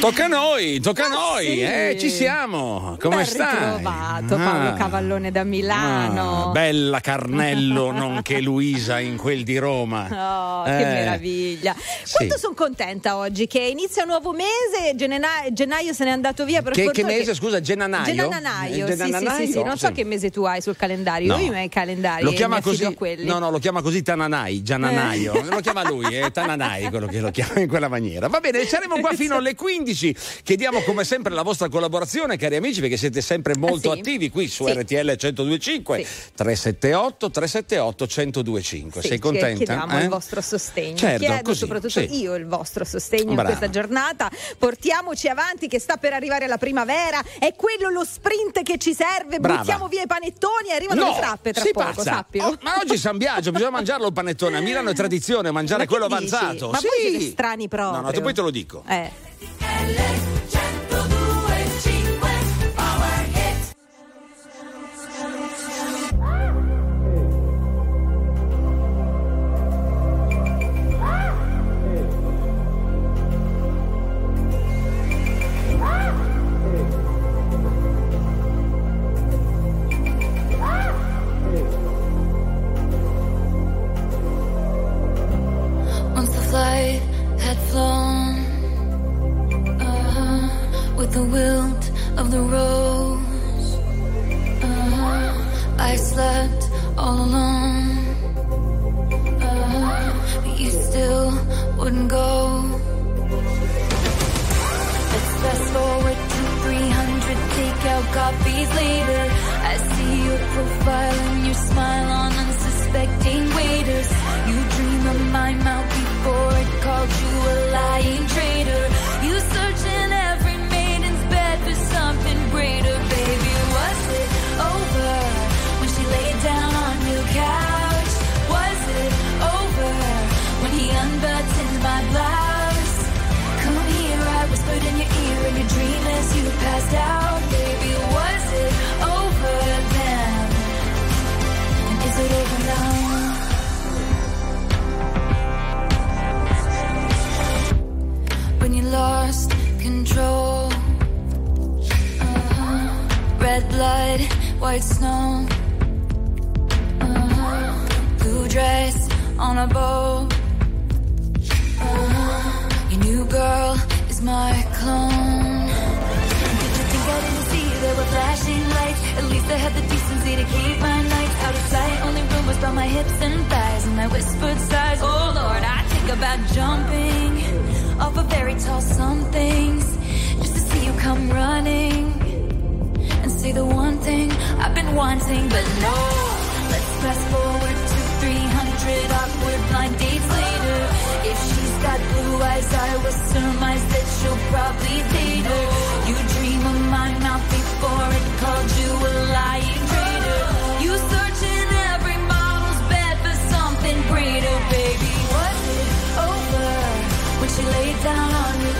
Tocca a noi, tocca a Ah, noi, sì. eh, ci siamo. Come Ben stai? ritrovato Paolo Ah. Cavallone da Milano. Ah, bella Carnello, nonché Luisa in quel di Roma. Oh, che Eh, meraviglia. Quanto sono contenta oggi che inizia un nuovo mese, genena- gennaio se n'è andato via per Che, che mese, scusa, Genanaio? Genanaio, Eh, sì, sì, sì, sì, non so che mese tu hai sul calendario, No. io ho i miei calendari Lo chiama così, no, no, lo chiama così Tananai, Giananaio. Lo chiama lui, è Tananai quello che lo chiama in quella maniera. Va bene, saremo qua fino alle 15. Chiediamo come sempre la vostra collaborazione, cari amici, perché siete sempre molto Ah, sì? attivi qui su Sì. RTL 1025 Sì. 378 378 1025. Sì, Sei contenta? Chiediamo eh? il vostro sostegno. Certo, Chiedo così, soprattutto io il vostro sostegno Brava. in questa giornata. Portiamoci avanti che sta per arrivare la primavera. È quello lo sprint che ci serve. Brava. Buttiamo via i panettoni e arrivano No, le frappe tra poco, passa. sappilo. Oh, ma oggi San Biagio, bisogna mangiarlo il panettone. A Milano è tradizione mangiare Ma quello dici? avanzato. Ma sì. voi siete strani proprio. No, no, poi te lo dico. Eh. Electric. Very tall somethings just to see you come running and say the one thing I've been wanting, but no. Let's fast forward to 300 awkward blind dates later. If she's got blue eyes, I will surmise that she'll probably date her. You dream of my mouth before it called you a lying traitor. You search in every model's bed for something greater, down on your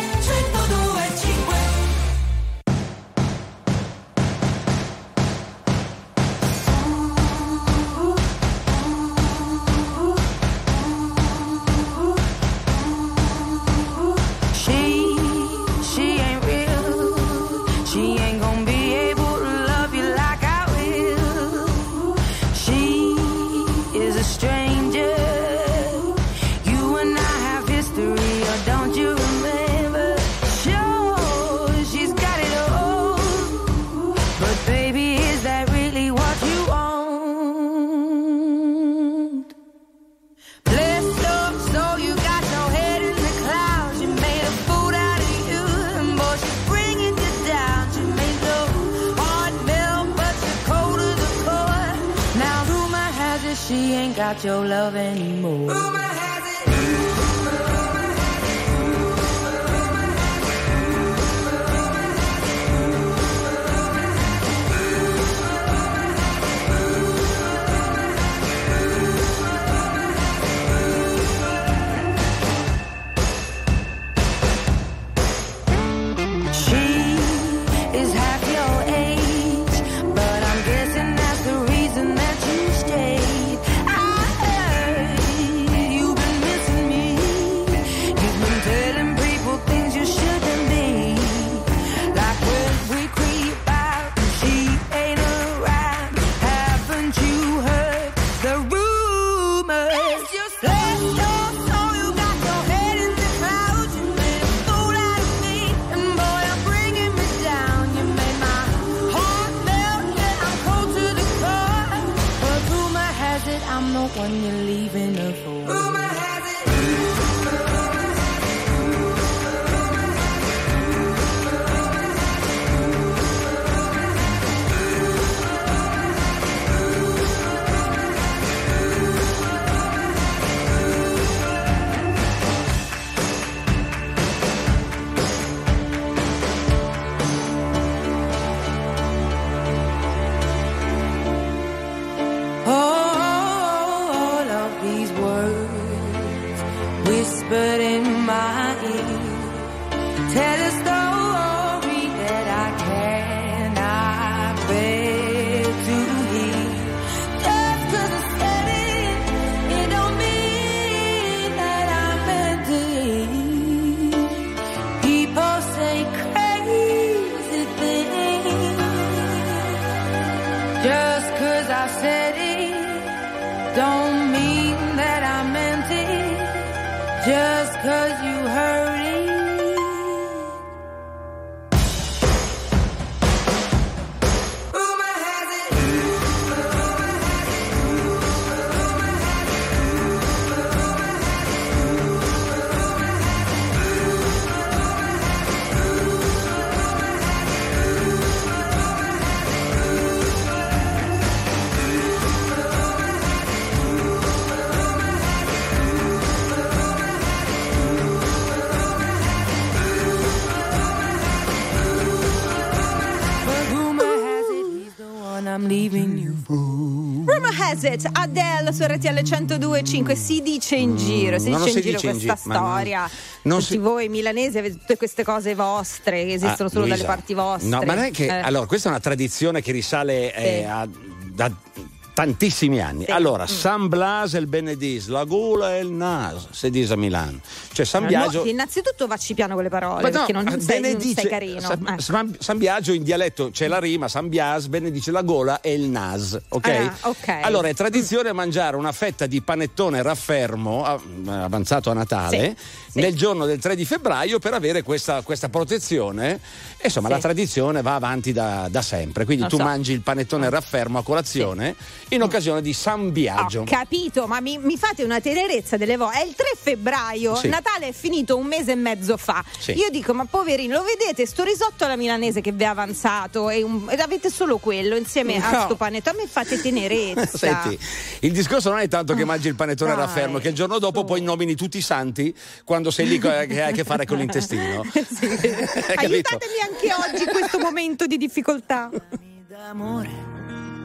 It, Adele su RTL 102.5 si dice in giro, si Mm, dice in si giro dice in questa giro, ma non- storia. non Tutti si- voi milanesi avete tutte queste cose vostre che esistono Ah, solo Luisa. dalle parti vostre. No, ma non è che. Eh. Allora, questa è una tradizione che risale eh, Sì. a, da tantissimi anni. Sì. Allora, Mm. San Blas e il Benedis, la gola e il nas, si dice a Milano. Cioè, San Biagio. no, innanzitutto vacci piano con le parole, Ma no, perché non, non sei, non benedice- sei carino. San, Eh. San- San Biagio in dialetto c'è la rima, San Bias benedice la gola e il nas, ok? Ah, ok. Allora è tradizione mangiare una fetta di panettone raffermo avanzato a Natale Sì, sì. nel giorno del 3 di febbraio per avere questa, questa protezione. E insomma, Sì. la tradizione va avanti da, da sempre. Quindi Lo tu so. mangi il panettone raffermo a colazione in occasione di San Biagio. Ho capito, ma mi, mi fate una tenerezza delle volte. È il 3 febbraio, Sì. Natale è finito un mese e mezzo fa. Sì. Io dico, ma poverini, lo vedete sto risotto alla milanese che vi è avanzato e, un- ed avete solo quello insieme a No. sto panettone? A me fate tenerezza. Senti, il discorso non è tanto che mangi il panettone Ah, Dai, raffermo, che il giorno dopo su. poi nomini tutti i santi quando sei lì che hai a che fare con l'intestino. Sì. Aiutatemi anche oggi in questo momento di difficoltà. Amore,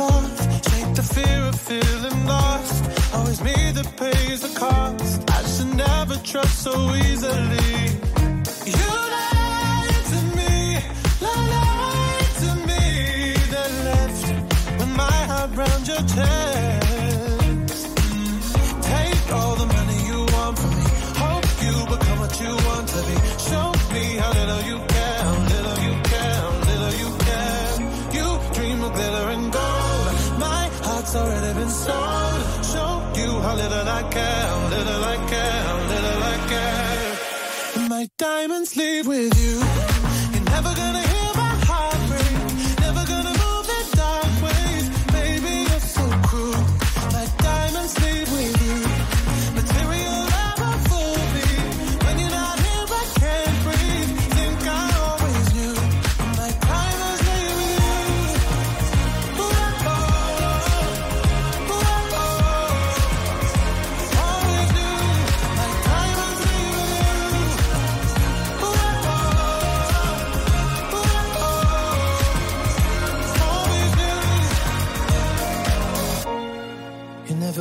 it off, shake the fear of feeling lost. Always me that pays the cost. I should never trust so easily. You lied to me, lied to me. That left with my heart round your chest. I care, little little. My diamonds leave with you. You're never gonna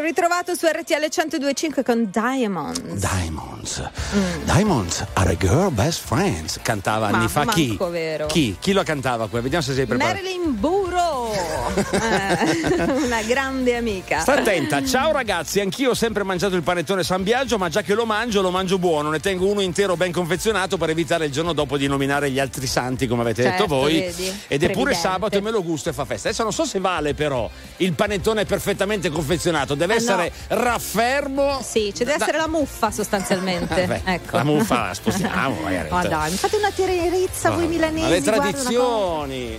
Ritrovato su RTL 1025 con Diamonds. Diamonds. Diamonds are a girl best friends. Cantava anni Ma fa chi? vero. Chi? Chi lo cantava? Vediamo se sei preparato. Marilyn Buro, Eh, una grande amica. Sta attenta, ciao ragazzi, anch'io ho sempre mangiato il panettone San Biagio, ma già che lo mangio, lo mangio buono, ne tengo uno intero ben confezionato per evitare il giorno dopo di nominare gli altri santi, come avete Certo, detto voi. vedi? Ed è pure sabato e me lo gusto e fa festa. Adesso non so se vale però il panettone perfettamente confezionato, deve Eh, no. essere raffermo. Sì, ci deve Da- essere la muffa sostanzialmente. Vabbè, ecco. La muffa la spostiamo, magari. Ma dai, fate una tenerezza voi milanesi. Le tradizioni.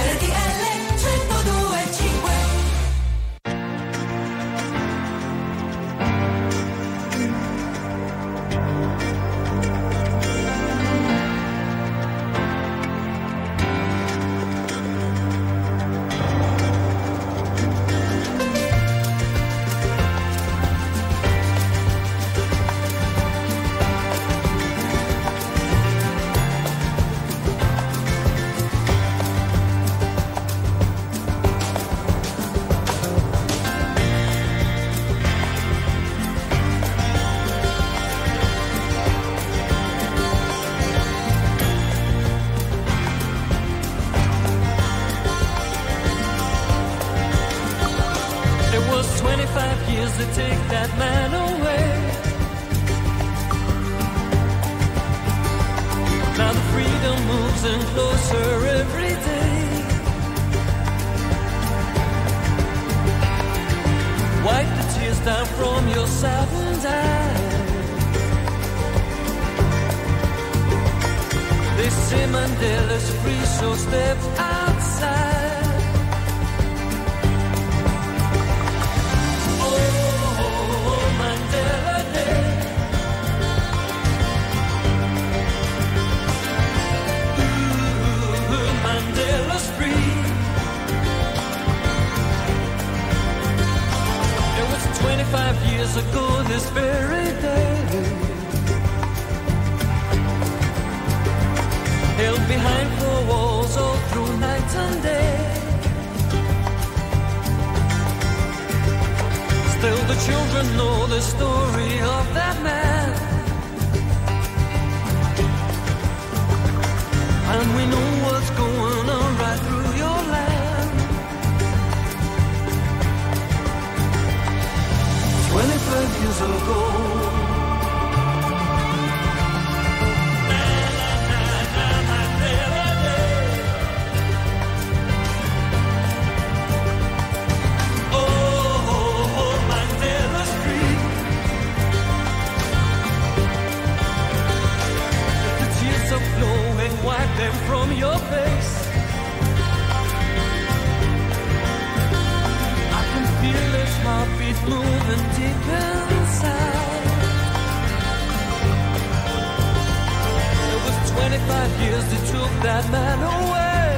Down from your saddened eyes. They say Mandela's free, so step outside. 25 years ago this very day. Held behind four walls all through night and day. Still the children know the story of that man. And we know what's going on right through years ago. Flow and wipe them from your face. I can feel as heartbeat moving deeper. 25 years that took that man away.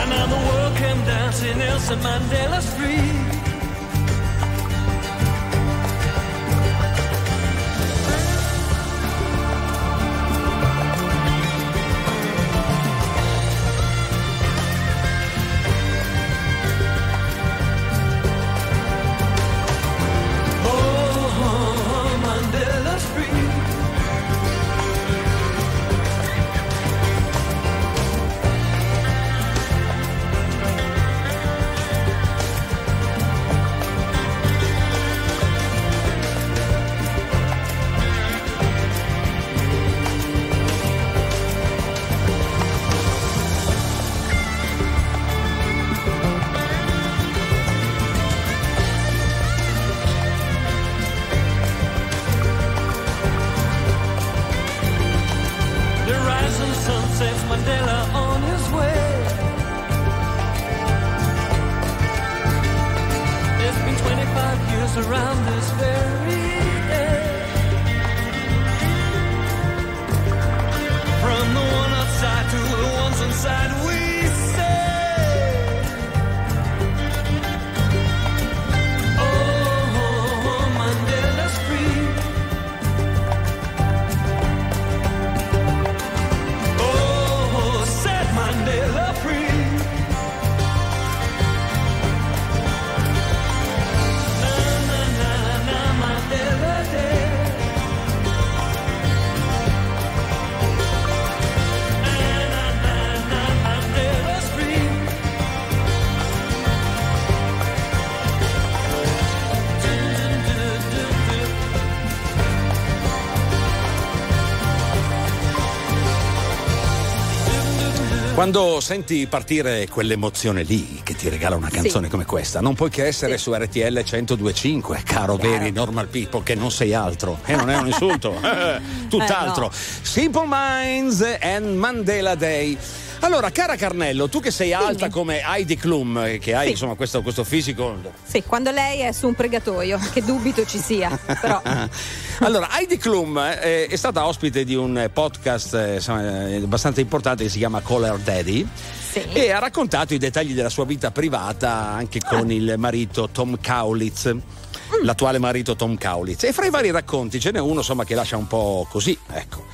And now the world came dancing, Nelson Mandela's free. Quando senti partire quell'emozione lì che ti regala una canzone come questa, non puoi che essere su RTL 1025, caro veri normal people, che non sei altro. E non è un insulto, eh, tutt'altro. Simple Minds and Mandela Day. Allora, cara Carnello, tu che sei alta come Heidi Klum, che hai Sì. insomma questo, questo fisico Sì, quando lei è su un pregatoio, che dubito ci sia, però allora, Heidi Klum eh, è stata ospite di un podcast eh, insomma, eh, abbastanza importante che si chiama Her Daddy Sì. e ha raccontato i dettagli della sua vita privata anche con il marito Tom Kaulitz. L'attuale marito Tom Kaulitz. E fra i vari racconti ce n'è uno insomma, che lascia un po' così. Ecco.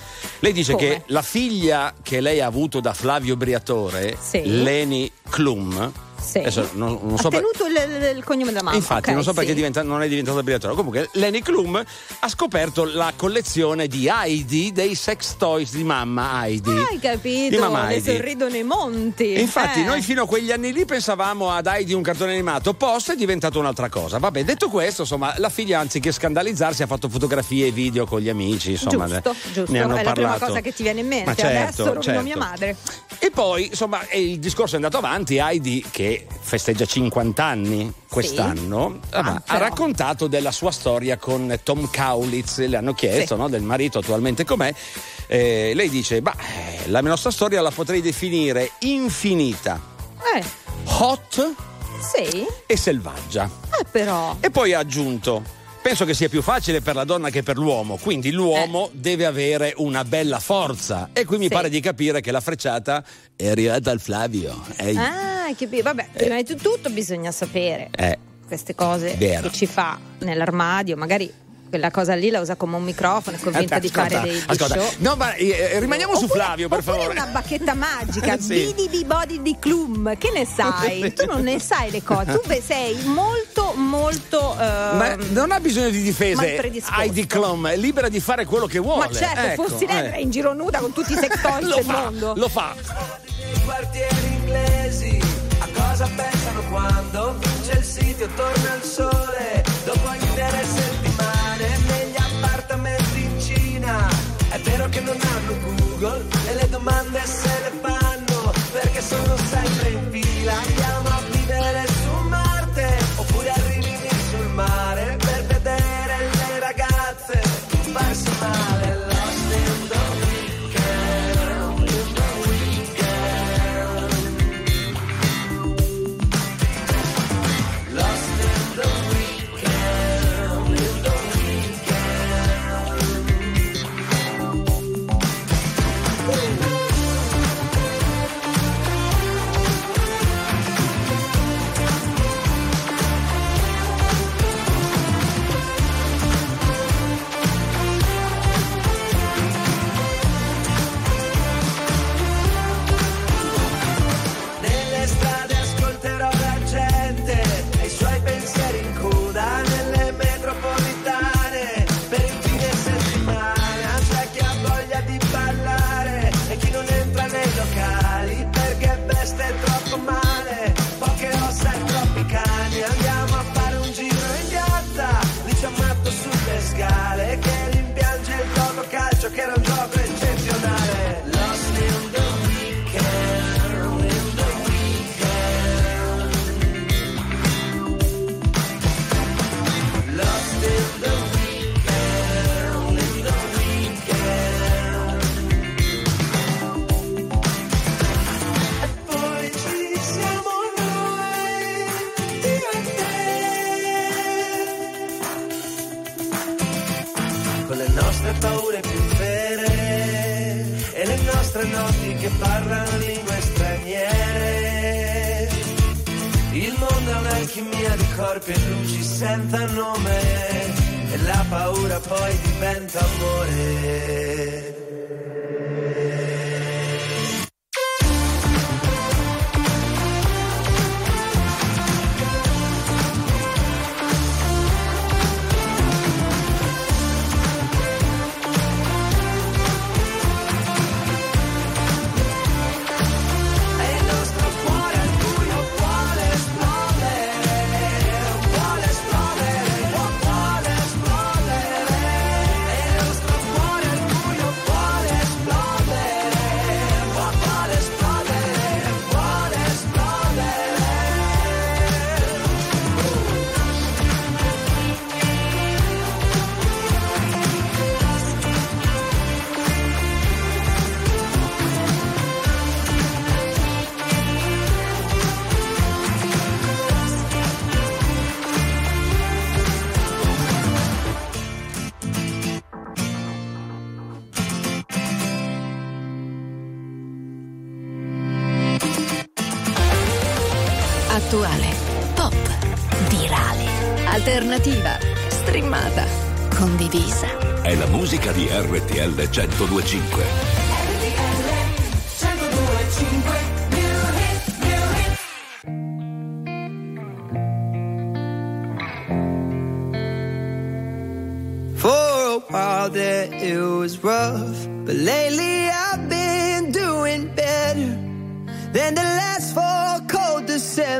Lei dice Come? che la figlia che lei ha avuto da Flavio Briatore, Sì. Leni Klum, sì. adesso non, non ha so per- tenuto il, il- il cognome della mamma. Infatti, ok, non so perché sì. diventa- non è diventato briatore. Comunque, Lenny Klum ha scoperto la collezione di Heidi dei sex toys di mamma Heidi. Hai capito? Di mamma Le Heidi. sorridono i monti. E infatti, Eh. noi fino a quegli anni lì pensavamo ad Heidi un cartone animato, post è diventato un'altra cosa. Vabbè, detto questo, insomma, la figlia anziché scandalizzarsi ha fatto fotografie e video con gli amici. Insomma, Giusto, ne- giusto. ne hanno è la prima parlato. cosa che ti viene in mente. Ma certo, Adesso certo. mia madre. E poi, insomma, il discorso è andato avanti. Heidi, che festeggia 50 anni quest'anno, Ah, vabbè, ha raccontato della sua storia con Tom Kaulitz. Le hanno chiesto Sì. no, del marito attualmente com'è. Eh, lei dice: Bah, la nostra storia la potrei definire infinita, Eh, hot sì. e selvaggia. Eh, però. E poi ha aggiunto. Penso che sia più facile per la donna che per l'uomo, quindi l'uomo deve avere una bella forza. E qui mi Eh. Sì. pare di capire che la frecciata è arrivata al Flavio. Ehi. Ah, che be- vabbè, prima di tutto bisogna sapere Eh, queste cose Vero. che ci fa nell'armadio, magari quella cosa lì la usa come un microfono, è convinta di ascolta, fare dei, dei show. No, ma eh, rimaniamo su Oppure- Flavio, per oppure favore. una bacchetta magica, Sì. Bidi Body di Clum, che ne sai? Tu non ne sai le cose, tu beh, sei molto, molto. eh, Ma non ha bisogno di difese. malpredisposto. Heidi Klum è libera di fare quello che vuole. ma certo, Ecco, fossi lei eh. in giro nuda con tutti i sex toys del fa, mondo. lo fa. quartieri inglesi a cosa pensano quando vince il sito torna il sole dopo intere attuale, pop, virale, alternativa, streamata, condivisa. È la musica di RTL 1025. For a while there it was rough, but lately I've been doing better than the last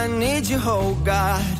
I need you, oh God.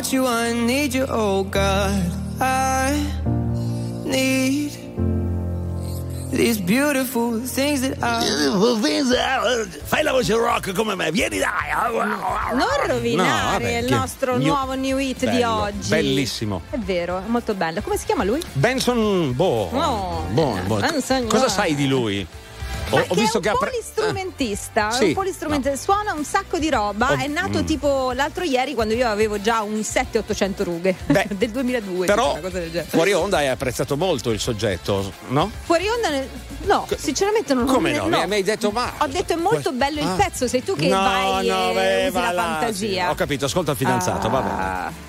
Want you, I need you, oh God. I need these beautiful things that I. Fai la voce rock come me, vieni dai! Non rovinare No, vabbè, il nostro new- nuovo new hit di Bello, oggi. Bellissimo. È vero, è molto bello. Come si chiama lui? Benson Boh. Oh, Boh, boh. Benson Cosa sai di lui? Ho, ho che visto è che un ha pre- polistrumentista, Sì. è un polistrumentista, suona un sacco di roba, Oh, è nato mm. tipo l'altro ieri quando io avevo già un 7-800 rughe Beh, del 2002, Però tipo una cosa del genere. fuori onda hai apprezzato molto il soggetto, no? Fuori onda nel- no, sinceramente non Come non- no? Mi- hai detto ma Ho detto è molto bello il Ah. pezzo, sei tu che no, vai no, e beh, usi va la là, fantasia. sì. Ho capito, ascolta il fidanzato, va bene.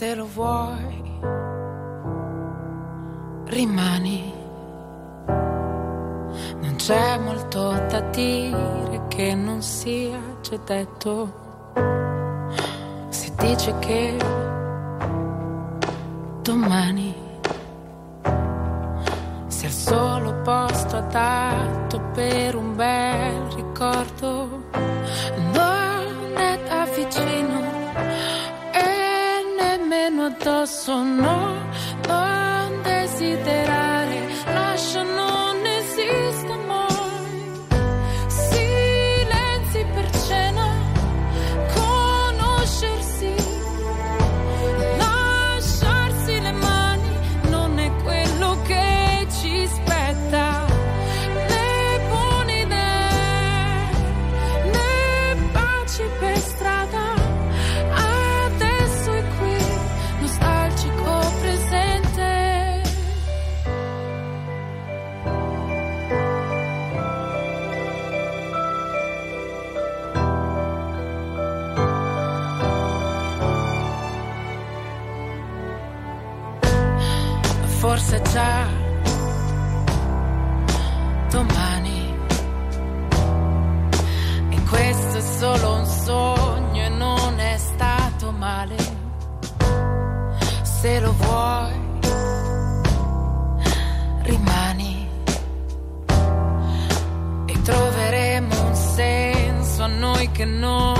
Se lo vuoi, rimani. Non c'è molto da dire che non sia già detto. Si dice che domani sia il solo posto adatto per un bel ricordo. Non è da vicino nemmeno addosso, no, non desiderare, noi che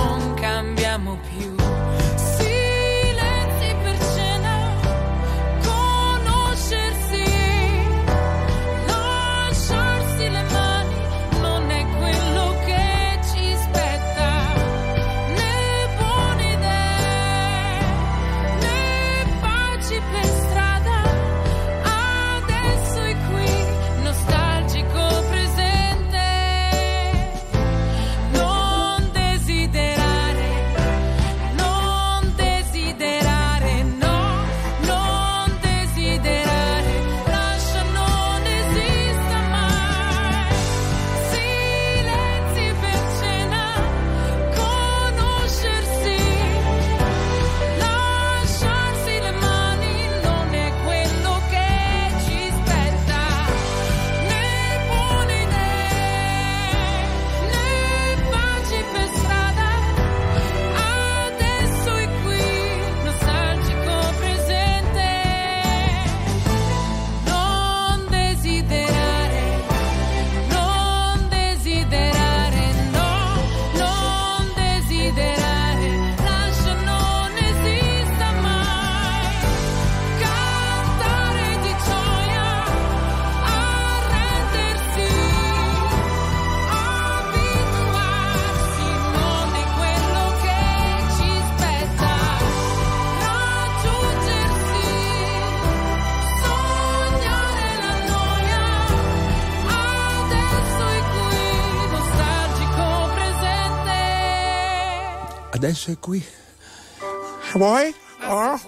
Adesso è qui. Vuoi? Oh?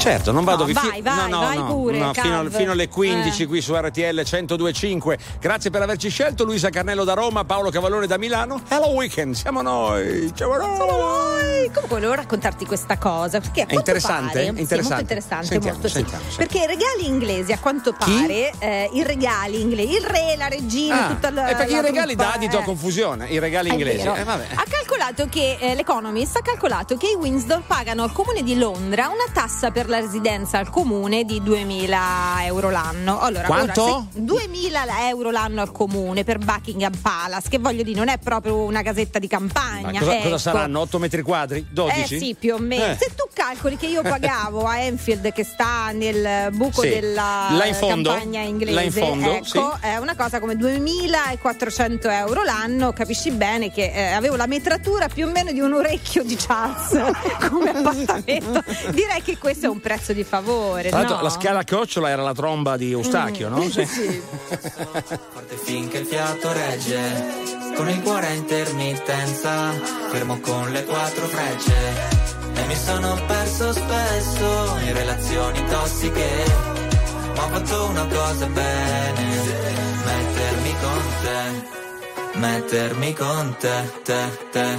Certo, non vado No, vi- vai, vai, no, no, vai pure, no, fino, fino alle 15 Eh. qui su RTL 1025. Grazie per averci scelto. Luisa Carnello da Roma, Paolo Cavallone da Milano. Hello Weekend, siamo noi. Ciao a noi. Comunque volevo raccontarti questa cosa perché a È interessante? pare, È sì, interessante. molto interessante, Sentiamo, molto sì. sentiamo, sentiamo. Perché i regali inglesi a quanto pare eh, i regali inglesi, il re, la regina, Ah, tutta la e perché la i regali truppa, dà adito a eh. confusione, i regali È inglesi. Eh. Ha calcolato che eh, l'Economist ha calcolato che i Windsor pagano al comune di Londra una tassa per la residenza al comune di 2000 euro l'anno. Allora, Quanto? ora, se- 2000 euro l'anno al comune per Buckingham Palace, che voglio dire, non è proprio una casetta di Ma campagna. cosa, cosa ecco. saranno? 8 metri quadri? 12? Eh sì, più o meno. Eh. Se tu calcoli che io pagavo a Enfield che sta nel buco Sì. della in fondo? campagna inglese, in fondo, ecco, sì. è una cosa come 2400 euro l'anno, capisci bene che eh, avevo la metratura più o meno di un orecchio di Charles come appartamento. Direi che questo è un prezzo di favore. Tra l'altro no? la scala a chiocciola era la tromba di Eustachio, Mm. no? Sì. Forte finché il fiato regge, con il cuore a intermittenza, fermo con le quattro frecce. E mi sono perso spesso in relazioni tossiche, ma ho fatto una cosa bene, mettermi con te, mettermi con te, te, te.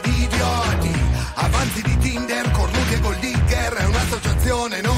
di idioti. Avanzi di Tinder, cornuti e gold digger È un'associazione no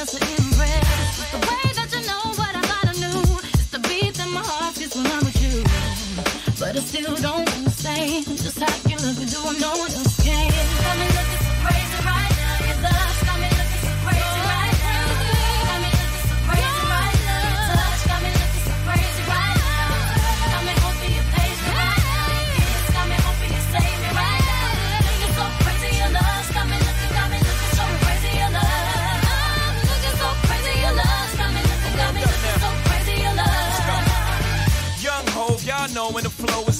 But I wanna know is the beat in my heart is when I'm with you. Let us still don't understand just how you look do no one else can.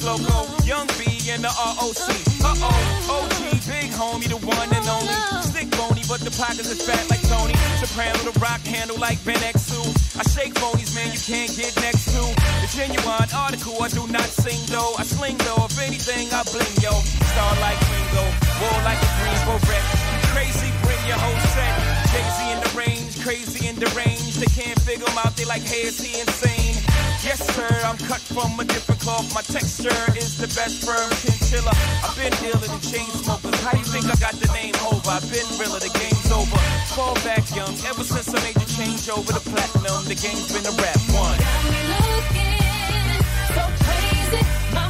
Loco. Young B and the ROC. Uh oh, OG, big homie, the one and only. Stick bony, but the pockets is fat like Tony. Soprano, the rock handle like Ben X2. I shake bonies, man, you can't get next to. The genuine article, I do not sing though. I sling though, if anything, I bling yo. Star like Ringo, war like a green beret. Crazy, bring your whole set. Crazy in the range, crazy in the range. They can't figure him out, they like, hey, is he insane? Yes, sir, I'm cut from a different cloth. My texture is the best firm chinchilla. I've been dealing in chain smokers. How you think I got the name over? I've been realer, the game's over. Fall back young, ever since I made the change over to platinum, the game's been a rap one. Got me looking so crazy, my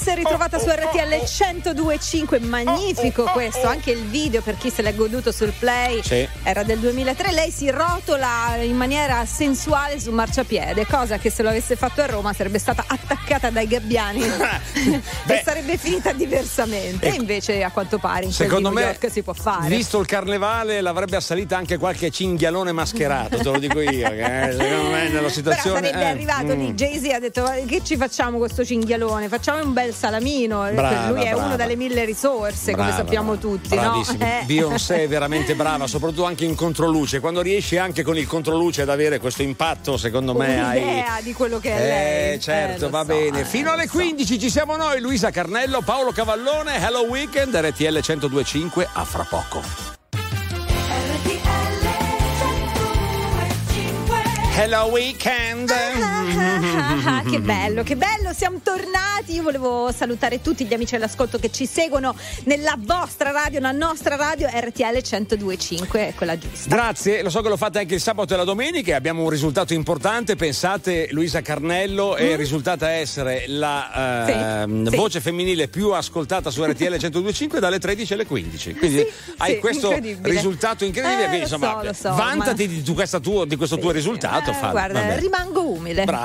Beyoncé ritrovata su RTL 1025 magnifico questo anche il video per chi se l'è goduto sul play Sì. era del 2003 lei si rotola in maniera sensuale su marciapiede cosa che se lo avesse fatto a Roma sarebbe stata attaccata dai gabbiani e sarebbe finita diversamente e invece a quanto pare in Secondo me, York si può fare visto il carnevale, l'avrebbe assalita anche qualche cinghialone mascherato, te lo dico io. Eh, secondo me, nella però situazione. sarebbe eh, arrivato mm. lì Jay-Z ha detto "Ma che ci facciamo questo cinghialone facciamo un bel salamino Brava, lui è brava. uno dalle mille risorse come Brava, sappiamo tutti no? Bravissimo. Eh. Beyoncé è veramente brava, soprattutto anche in controluce. Quando riesci anche con il controluce ad avere questo impatto, secondo me hai. un'idea di quello che è Eh, lei certo, Eh, va so, bene. eh, Fino alle 15 ci siamo noi, Luisa Carnello, Paolo Cavallone, Hello Weekend, RTL 1025, a fra poco. Hello Weekend. Ah, che bello, che bello, siamo tornati. Io volevo salutare tutti gli amici all'ascolto che ci seguono nella vostra radio, nella nostra radio RTL 1025, è quella giusta. Grazie, lo so che lo fate anche il sabato e la domenica e abbiamo un risultato importante. Pensate, Luisa Carnello è risultata essere la Mm. Sì, sì. voce femminile più ascoltata su RTL 1025 dalle 13 alle 15. Quindi hai sì, questo incredibile. risultato incredibile. Eh, Quindi, insomma, so, so, vantati ma- di, questa tuo- di questo tuo risultato. Eh, guarda, rimango umile.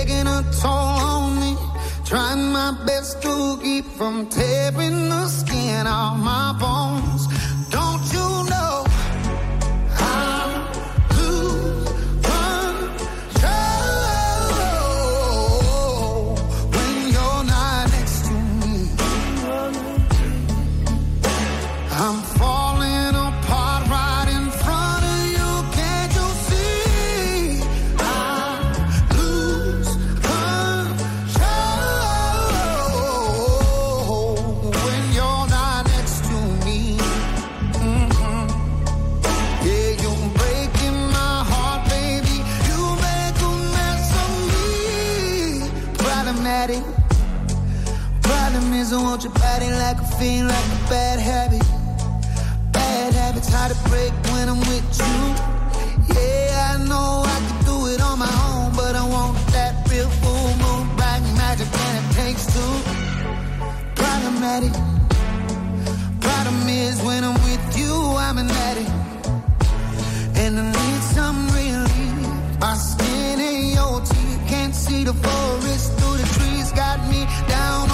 taking a toll on me. Trying my best to keep from tearing the skin off my bones. Break when I'm with you. Yeah, I know I can do it on my own, but I want that real full moon, bright magic, and it takes two. Problematic. Problem is when I'm with you, I'm an addict, and I need some relief. My skin ain't your teeth, can't see the forest through the trees. Got me down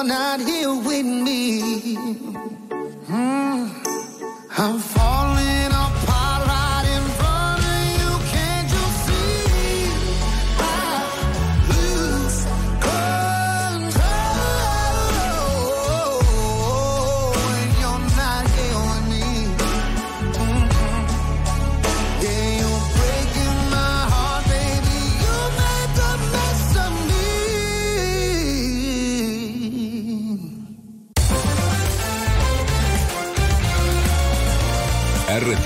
you're not here with me. Mm. I'm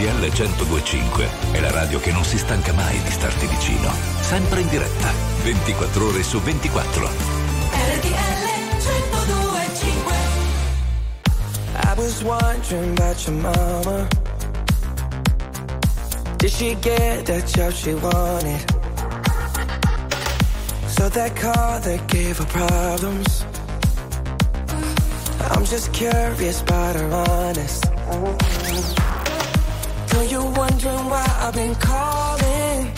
RTL 1025 è la radio che non si stanca mai di starti vicino. Sempre in diretta, 24 ore su 24. RTL 1025 I was wondering about your mama. Did she get the job she wanted? So that car that gave her problems. I'm just curious about her honest. Wondering why I've been calling.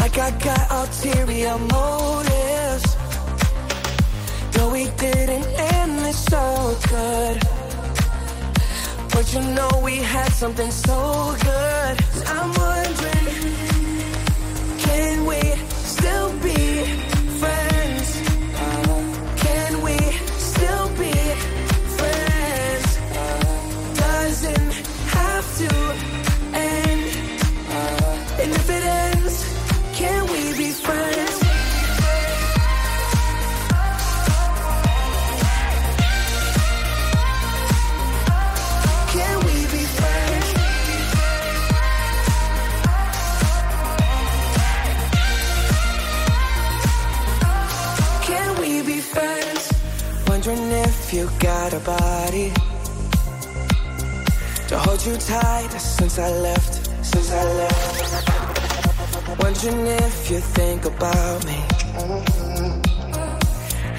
Like I got ulterior motives. No, we didn't end this so good. But you know we had something so good. I'm you got a body to hold you tight since I left. Since I left. Wondering if you think about me.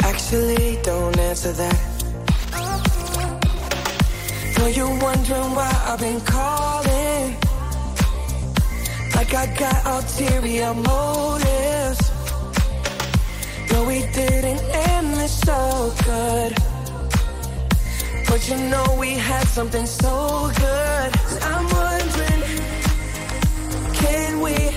Actually, don't answer that. Know you're wondering why I've been calling. Like I got ulterior motives. No, we didn't end this so good. But you know we had something so good. I'm wondering, can we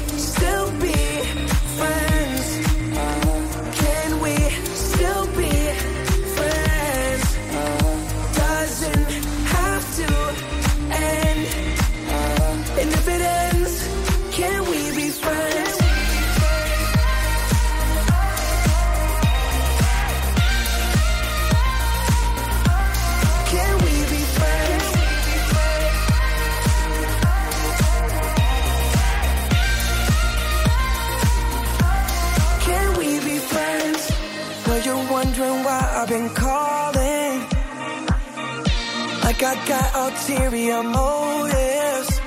I got ulterior motives.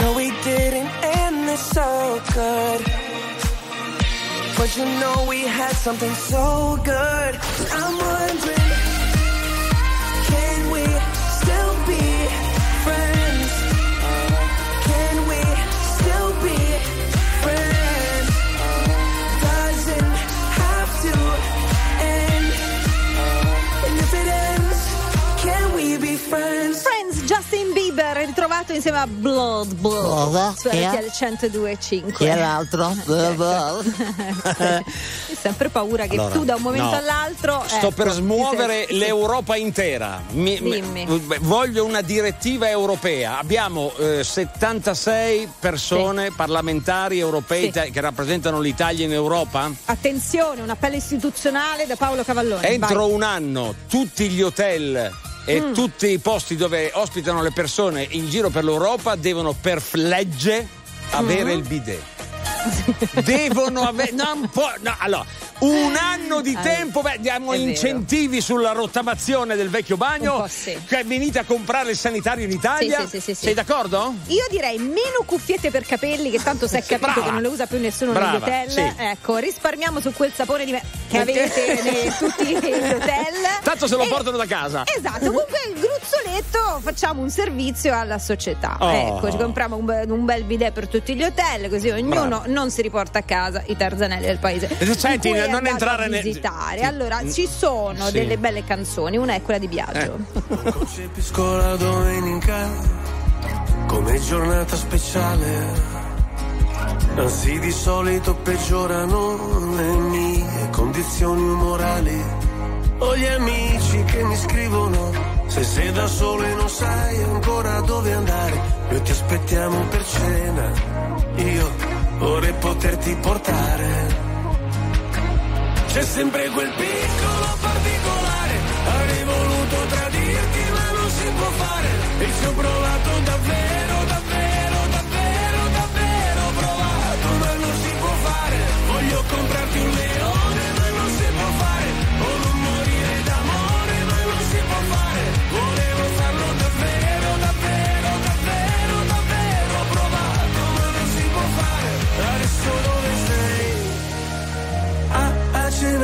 No, we didn't end this so good. But you know we had something so good. I'm wondering, ascoltato insieme a Blood Blood su? RTL 102.5. Chi è l'altro? Ho sempre paura che Allora, tu da un momento no. all'altro. Sto ecco, per smuovere sei- l'Europa intera. Mi- Dimmi. mi- voglio una direttiva europea. Abbiamo eh, 76 persone parlamentari europei Sì. che rappresentano l'Italia in Europa. Attenzione, un appello istituzionale da Paolo Cavallone. Entro Vai. un anno tutti gli hotel e Mm. tutti i posti dove ospitano le persone in giro per l'Europa devono per legge avere Mm. il bidet. devono avere non può- no, allora un anno di Eh, tempo beh, diamo è vero. incentivi sulla rottamazione del vecchio bagno sì. che venite a comprare il sanitario in Italia Sì, sì, sì, sei d'accordo? Io direi meno cuffiette per capelli, che tanto si è capito Brava. che non le usa più nessuno Brava, negli hotel. sì. Ecco, risparmiamo su quel sapone di me- che avete nei tutti gli hotel. tanto se lo E- portano da casa Esatto, comunque il gruzzoletto facciamo un servizio alla società. Oh. Ecco, ci compriamo un, un bel bidet per tutti gli hotel, così ognuno Bravo. non si riporta a casa i tarzanelli del paese. Senti, non entrare a nel- visitare. Allora, ci sono Sì. delle belle canzoni, una è quella di Biagio. Concepisco la domenica come giornata speciale. Anzi, di solito peggiorano le mie condizioni umorali. Ho gli amici che mi scrivono: Se sei da solo e non sai ancora dove andare, noi ti aspettiamo per cena. Io vorrei poterti portare. C'è sempre quel piccolo particolare, avrei voluto tradirti ma non si può fare. E ci ho provato davvero, davvero, davvero, davvero provato, ma non si può fare. Voglio comprarti un leone,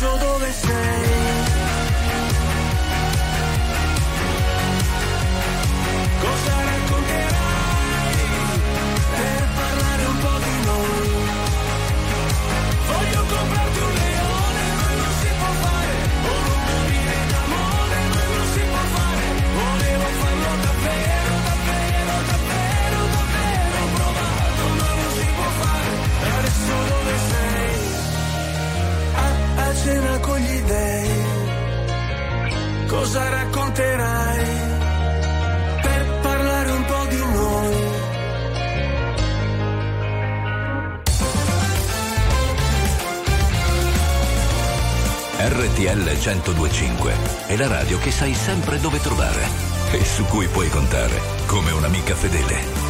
Adesso Cosa racconterai? per parlare un po' di noi. RTL 1025 è la radio che sai sempre dove trovare e su cui puoi contare come un'amica fedele.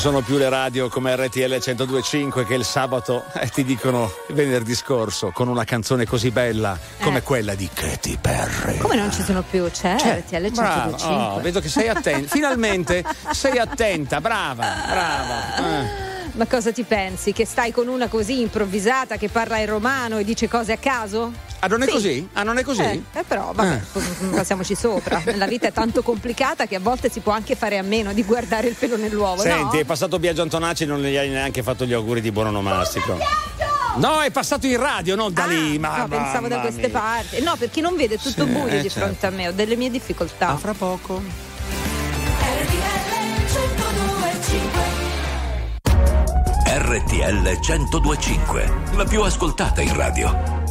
Sono più le radio come RTL 1025 che il sabato eh, ti dicono venerdì scorso con una canzone così bella come Eh. quella di Katy Perry. Come non ci sono più? C'è Cioè, RTL brava, 105. oh, vedo che sei attenta. Finalmente sei attenta, brava, brava. Eh. Ma cosa ti pensi? Che stai con una così improvvisata che parla in romano e dice cose a caso? Ah, non è Sì. così? Ah, non è così? Eh, eh, però, vabbè, passiamoci sopra. La vita è tanto complicata che a volte si può anche fare a meno di guardare il pelo nell'uovo. Senti, no? è passato Biagio Antonacci e non gli hai neanche fatto gli auguri di buon onomastico. No, è passato in radio, non da lì. Ma, No, pensavo da queste mia. parti. No, perché non vede tutto Sì, buio eh, di certo. fronte a me, ho delle mie difficoltà. A fra poco. RTL 1025, la più ascoltata in radio.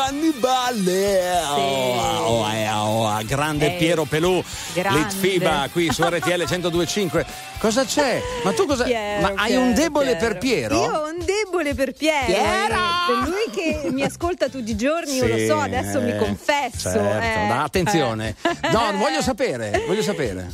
Cannibale! Oh, oh, eh, oh, grande Eh, Piero Pelù. Litfiba qui su RTL 1025. Cosa c'è? Ma tu cosa. Piero, ma hai Piero, un debole Piero. per Piero? Io ho un debole per Piero. Piero! eh, Per lui che mi ascolta tutti i giorni, io lo Sì, so, adesso mi eh, confesso. Certo, eh. attenzione. Eh. No, voglio sapere, voglio sapere.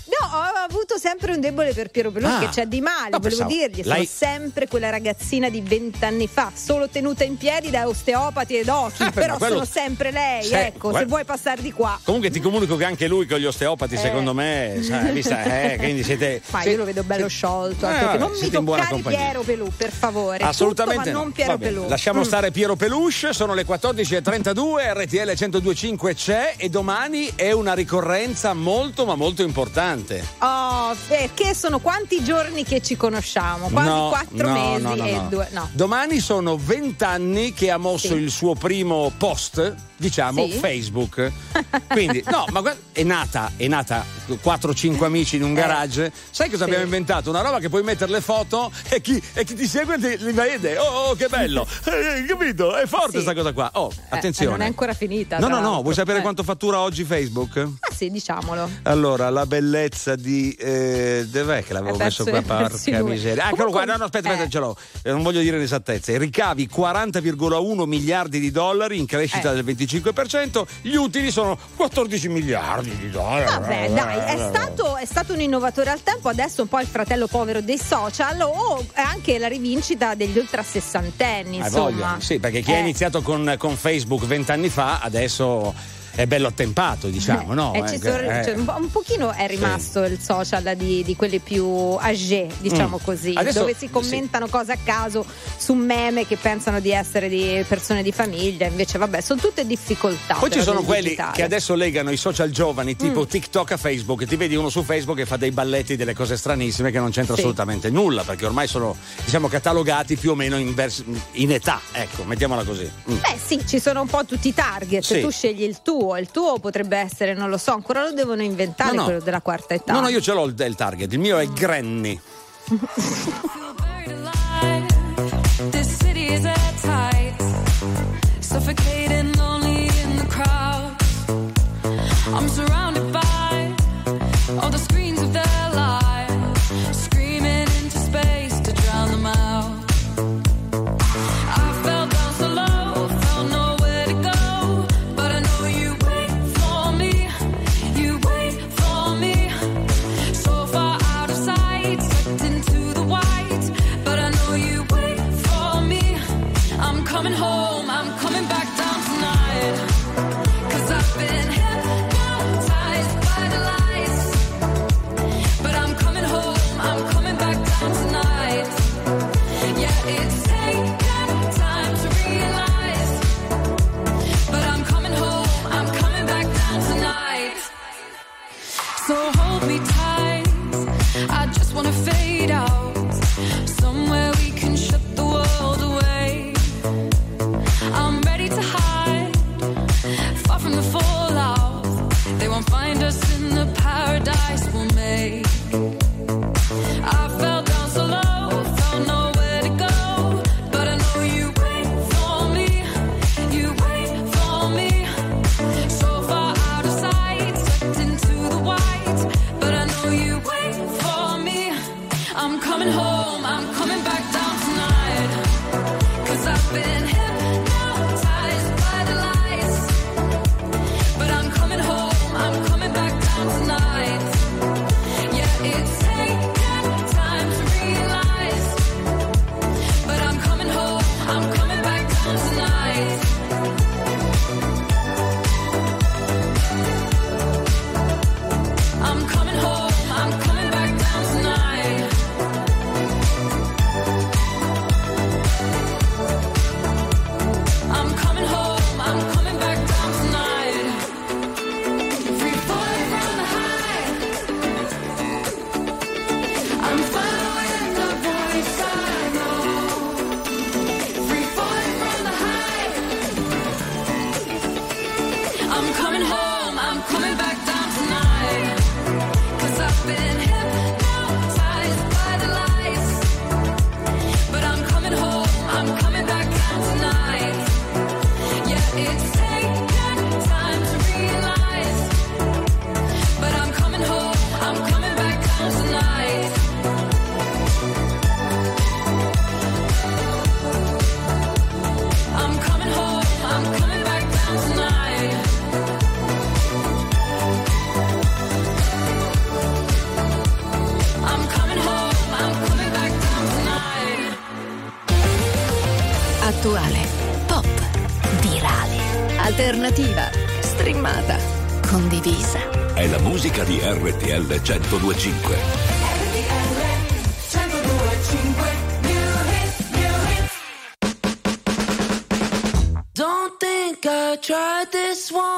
Sempre un debole per Piero Pelù Ah. che c'è di male, No, volevo pensavo, dirgli, sono sempre quella ragazzina di vent'anni fa, solo tenuta in piedi da osteopati ed occhi, Ah, beh, però quello- sono sempre lei, Sì, ecco, guarda- se vuoi passare di qua. Comunque ti comunico che anche lui con gli osteopati, secondo me, sai, vista, eh, quindi siete. Ma io lo vedo bello sciolto, Eh, vabbè, non mi toccare. Piero Pelù, per favore. Assolutamente. ma no. non Piero Peluche. Lasciamo Mm. stare Piero Peluche, sono le 14.32, RTL 1025 c'è e domani è una ricorrenza molto ma molto importante. Oh, perché sono quanti giorni che ci conosciamo? Quasi No, quattro no, mesi no, no, e due. No. Domani sono vent'anni che ha mosso Sì. il suo primo post, diciamo, Sì. Facebook. Quindi, no, ma guarda, è nata, è nata 4-5 amici in un garage. Sai cosa Eh. Sì. abbiamo inventato? Una roba che puoi mettere le foto e chi, e chi ti segue ti, li vede. Oh, oh, che bello! Eh, capito? È forte Sì. sta cosa qua. Oh, Eh, attenzione. non è ancora finita. No, no, no, vuoi sapere Eh. quanto fattura oggi Facebook? Ah, sì, diciamolo. Allora, la bellezza di. Eh, dov'è che l'avevo Eh, messo qua? Porca miseria. Ah, eccolo qua. No, no, aspetta, aspetta, eh. ce l'ho. Eh, non voglio dire l'esattezza. Ricavi 40,1 miliardi di dollari in crescita Eh. del 25%. Gli utili sono 14 miliardi di dollari. Vabbè, dai, è stato, è stato un innovatore al tempo, adesso un po' il fratello povero dei social o anche la rivincita degli ultra sessantenni, Hai insomma. voglia? Sì, perché chi ha Eh, iniziato con, con Facebook vent'anni fa adesso è bello attempato, diciamo, no? eh, Eh, sono- eh. cioè, un, po', un pochino è rimasto il social di, di quelli più âgé, diciamo Mm. così, Adesso- dove si commentano cose a caso su meme che pensano di essere di persone di famiglia, invece vabbè, sono tutte difficoltà. Poi ci sono quelli digitale. che adesso legano i social giovani, tipo Mm. TikTok a Facebook, ti vedi uno su Facebook che fa dei balletti, delle cose stranissime che non c'entra Sì. assolutamente nulla, perché ormai sono, diciamo, catalogati più o meno in, vers- in età, ecco, mettiamola così. Mm. Beh sì, ci sono un po' tutti i target, Sì. tu scegli il tuo, il tuo potrebbe essere, non lo so, ancora lo devono inventare No, no. quello della quarta età. No, no, io ce l'ho il, il target, il mio è Granny. Suffocating, lonely in the crowd. I'm surrounded by So hold RTL 1025. Don't think I tried this one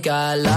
think I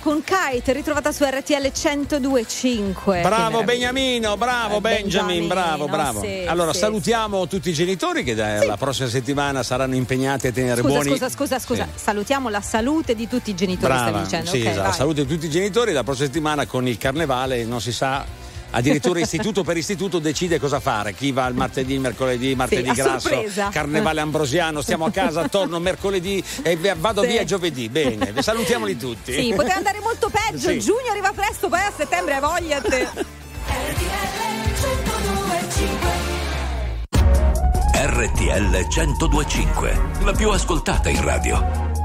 con Kite, ritrovata su RTL 1025. Bravo. Beniamino, bravo Eh, Benjamin, bravo, Benjamino, bravo. sì, allora sì, salutiamo tutti i genitori che da- la prossima settimana saranno impegnati a tenere Scusa, buoni. scusa, scusa, scusa. Salutiamo la salute di tutti i genitori, Brava, stavi dicendo. sì, Ok, esatto. vai. Salute tutti i genitori. La prossima settimana con il carnevale non si sa. Addirittura istituto per istituto decide cosa fare. Chi va il martedì, il mercoledì, martedì a grasso, sorpresa. carnevale ambrosiano, stiamo a casa, torno mercoledì e vado Sì. via giovedì. Bene, vi salutiamoli tutti. Sì, poteva andare molto peggio. Sì. Giugno arriva presto, poi a settembre hai voglia te. RTL 1025, la più ascoltata in radio.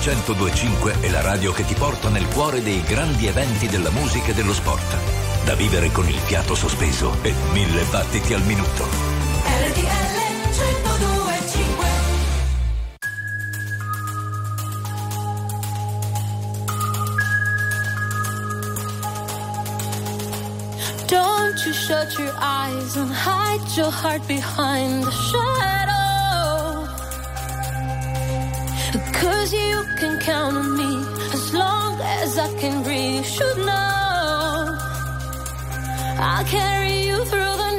1025 è la radio che ti porta nel cuore dei grandi eventi della musica e dello sport. Da vivere con il fiato sospeso e mille battiti al minuto. RTL 1025 Don't you shut your eyes and hide your heart behind the shadow. Cause you can count on me as long as I can breathe. You should know I'll carry you through the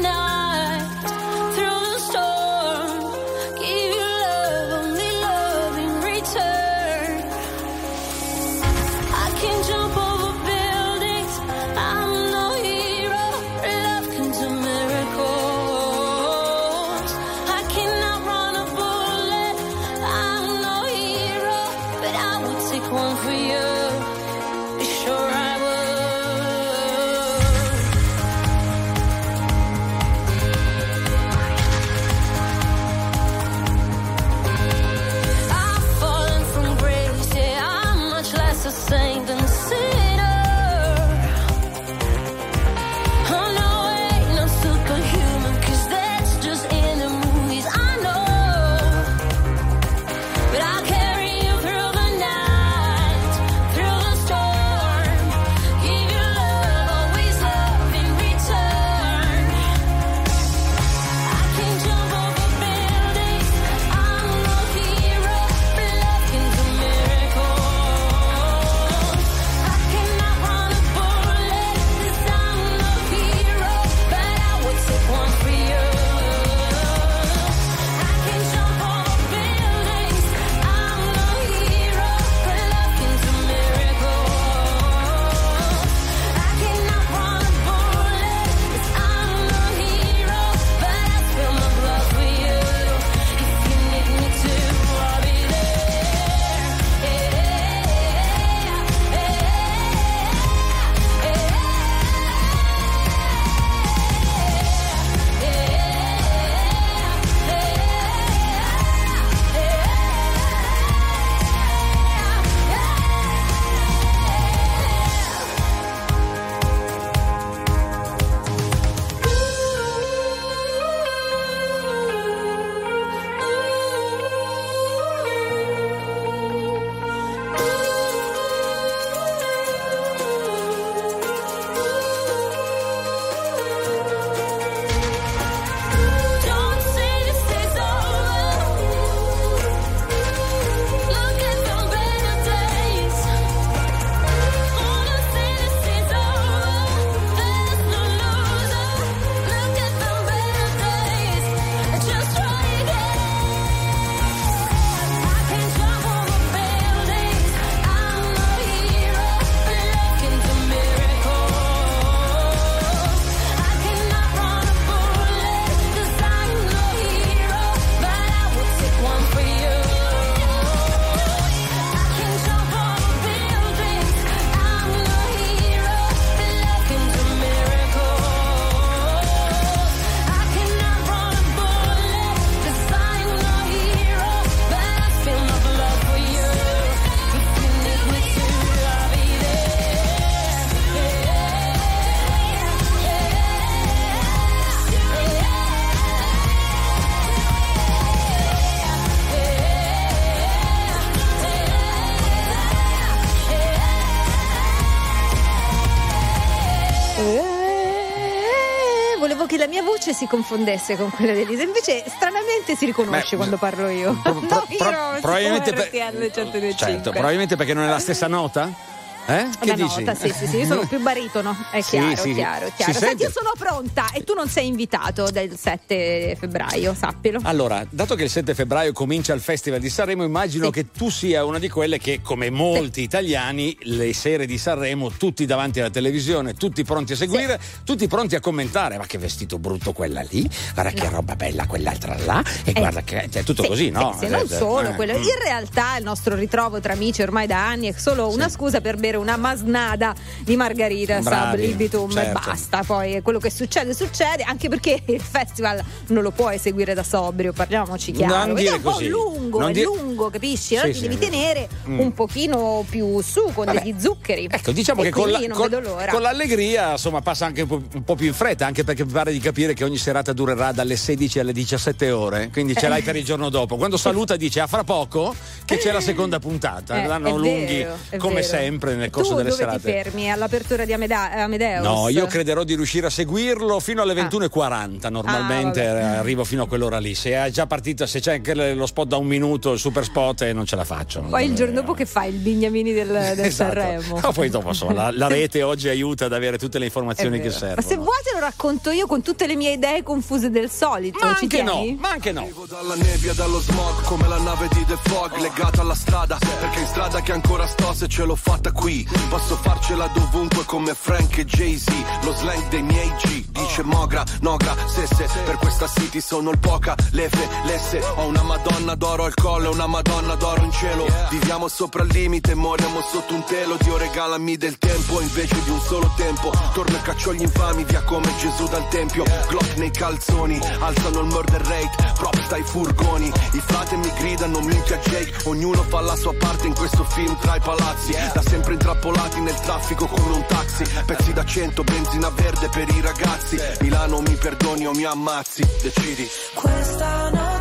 voce si confondesse con quella di Elisa, invece stranamente si riconosce Beh, quando parlo io. pro- no, pro- io probabilmente siccome per- RTL 125. Certo, probabilmente perché non è la stessa nota? Eh? Che Una dici? nota, sì, sì, sì, io sono più baritono, è Sì, chiaro, sì. chiaro, Si chiaro. Senti, sente? io sono pronta e tu non sei invitato del 7 febbraio, sappilo. Allora, dato che il 7 febbraio comincia il Festival di Sanremo, immagino che tu sia una di quelle che, come molti italiani, le sere di Sanremo, tutti davanti alla televisione, tutti pronti a seguire, tutti pronti a commentare. Ma che vestito brutto quella lì, guarda che roba bella quell'altra là, e guarda che è tutto Sì, così, no? sì, sì, non Eh, solo eh, quello. mm. In realtà il nostro ritrovo tra amici ormai da anni è solo una scusa per bere una masnada di margarita sab Bravi, libitum e certo. basta. Poi quello che succede, succede, anche perché il festival non lo puoi seguire da sobrio, parliamoci chiaro. Non Perché è dire un po' così. lungo, Non è dire- lungo, capisci? Allora Sì, ti sì. devi tenere Mm. un pochino più su con Vabbè. degli zuccheri. Ecco, diciamo E che con, la- con- con l'allegria insomma passa anche un po', un po' più in fretta, anche perché mi pare di capire che ogni serata durerà dalle 16 alle 17 ore, quindi ce l'hai per il giorno dopo. Quando saluta dice a fra poco che c'è la seconda puntata, Eh, l'hanno lunghi vero, come vero. sempre nel corso tu delle dove serate. ti fermi? All'apertura di Ameda- Amadeus? No, io crederò di riuscire a seguirlo fino alle 21.40. Normalmente Ah, eh, arrivo fino a quell'ora lì. Se è già partita, se c'è anche lo spot da un minuto, il super spot, eh, non ce la faccio. Poi il giorno dopo che fai il bignamini del, del Esatto. Sanremo. Ma poi dopo insomma, la, la rete oggi aiuta ad avere tutte le informazioni che servono. Ma se vuoi te lo racconto io con tutte le mie idee confuse del solito. Ma Ci anche no, tieni? ma anche no. Dalla nebbia, dallo smog, come la nave di The Fog Legata alla strada, perché in strada che ancora sto se ce l'ho fatta qui Posso farcela dovunque come Frank e Jay-Z. Lo slang dei miei G, dice Mogra, Nogra, Sesse. Per questa city sono il poca, lefe, lesse. Ho una madonna d'oro al collo e una madonna d'oro in cielo. Viviamo sopra il limite, moriamo sotto un telo. Dio regalami del tempo invece di un solo tempo. Torno e caccio gli infami via come Gesù dal tempio. Glock nei calzoni, alzano il murder rate. Props dai furgoni, i frate mi gridano minchia Jake. Ognuno fa la sua parte in questo film tra i palazzi. Da sempre intrappolati nel traffico come un taxi. Pezzi da cento, benzina verde per i ragazzi. Milano mi perdoni o mi ammazzi, decidi. Questa notte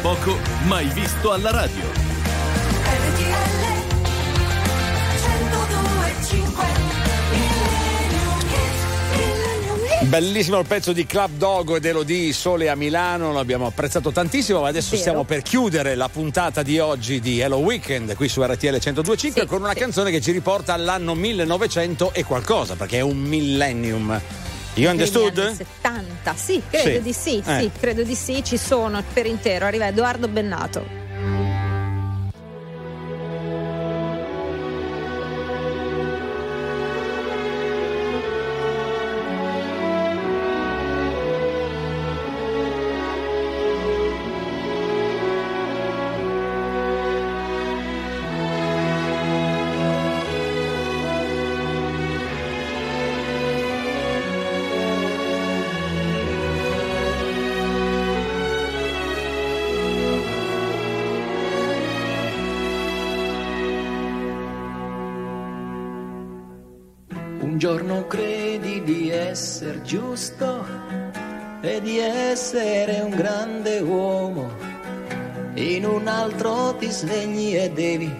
poco mai visto alla radio. RTL 102.5 Bellissimo il pezzo di Club Dogo ed Elodie Sole a Milano, l'abbiamo apprezzato tantissimo, ma adesso Vero. stiamo per chiudere la puntata di oggi di Hello Weekend qui su RTL 1025 con una canzone che ci riporta all'anno 1900 e qualcosa, perché è un millennium. You understood? anni 70, sì, credo Sì. di sì, Eh. sì, credo di sì, ci sono per intero. Arriva Edoardo Bennato. Credi di essere giusto e di essere un grande uomo, in un altro ti svegli e devi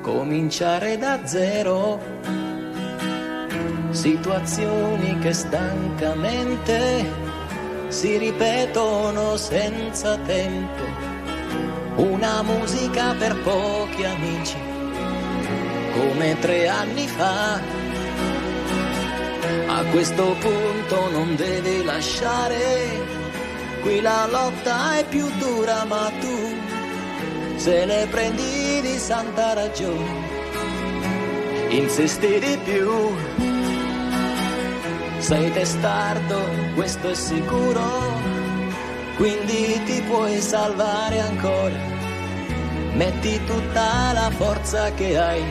cominciare da zero. Situazioni che stancamente si ripetono senza tempo, una musica per pochi amici, come tre anni fa. Questo punto non devi lasciare, qui la lotta è più dura, ma tu se ne prendi di santa ragione, insisti di più. Sei testardo, questo è sicuro, quindi ti puoi salvare ancora. Metti tutta la forza che hai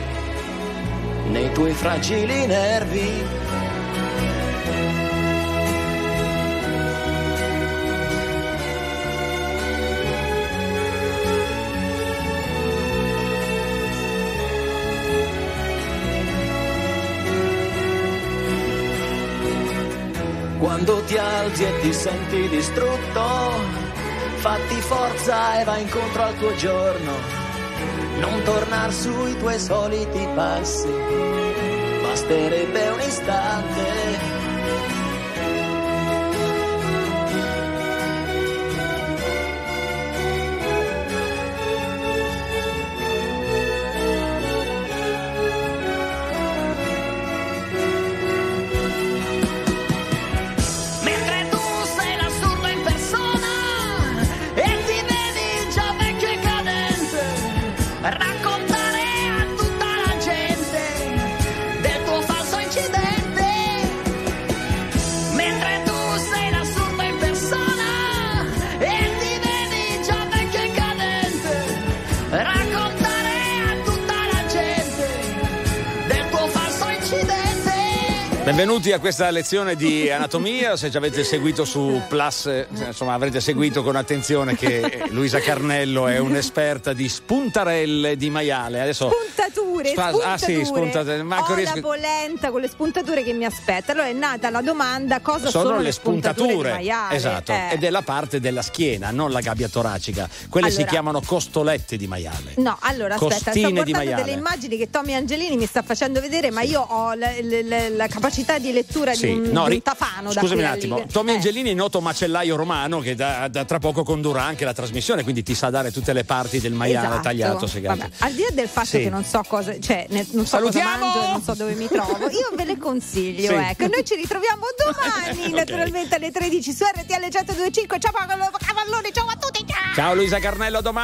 nei tuoi fragili nervi. Quando ti alzi e ti senti distrutto, fatti forza e vai incontro al tuo giorno. Non tornar sui tuoi soliti passi, basterebbe un istante. Benvenuti a questa lezione di anatomia. Se ci avete seguito su Plus, insomma, avrete seguito con attenzione che Luisa Carnello è un'esperta di spuntarelle di maiale. Adesso Spuntature, Spa- spuntature. ah, sì, spuntature. Manco Ho riesco- la polenta con le spuntature che mi aspetta. Allora è nata la domanda cosa sono, sono le spuntature, di maiale? esatto, Eh. ed è la parte della schiena, non la gabbia toracica. Quelle si Allora- chiamano costolette di maiale. No, allora aspetta, sto Costine di guardando delle immagini che Tommy Angelini mi sta facendo vedere, ma io ho la, la- la- capacità di lettura Sì, di un, no, di un tafano Scusami un attimo. Tommy Eh. Angelini è noto macellaio romano che da, da tra poco condurrà anche la trasmissione, quindi ti sa dare tutte le parti del maiale Esatto. tagliato, segato. Vabbè, al di là del fatto Sì. che non so cosa, cioè, ne- non so cosa mangio non so dove mi trovo, io ve le consiglio. Sì. Ecco, noi ci ritroviamo domani, Ok. naturalmente alle 13 su RTL 1025. Ciao Paolo Cavallone, ciao a tutti, ciao! Ciao Luisa Carnello, domani.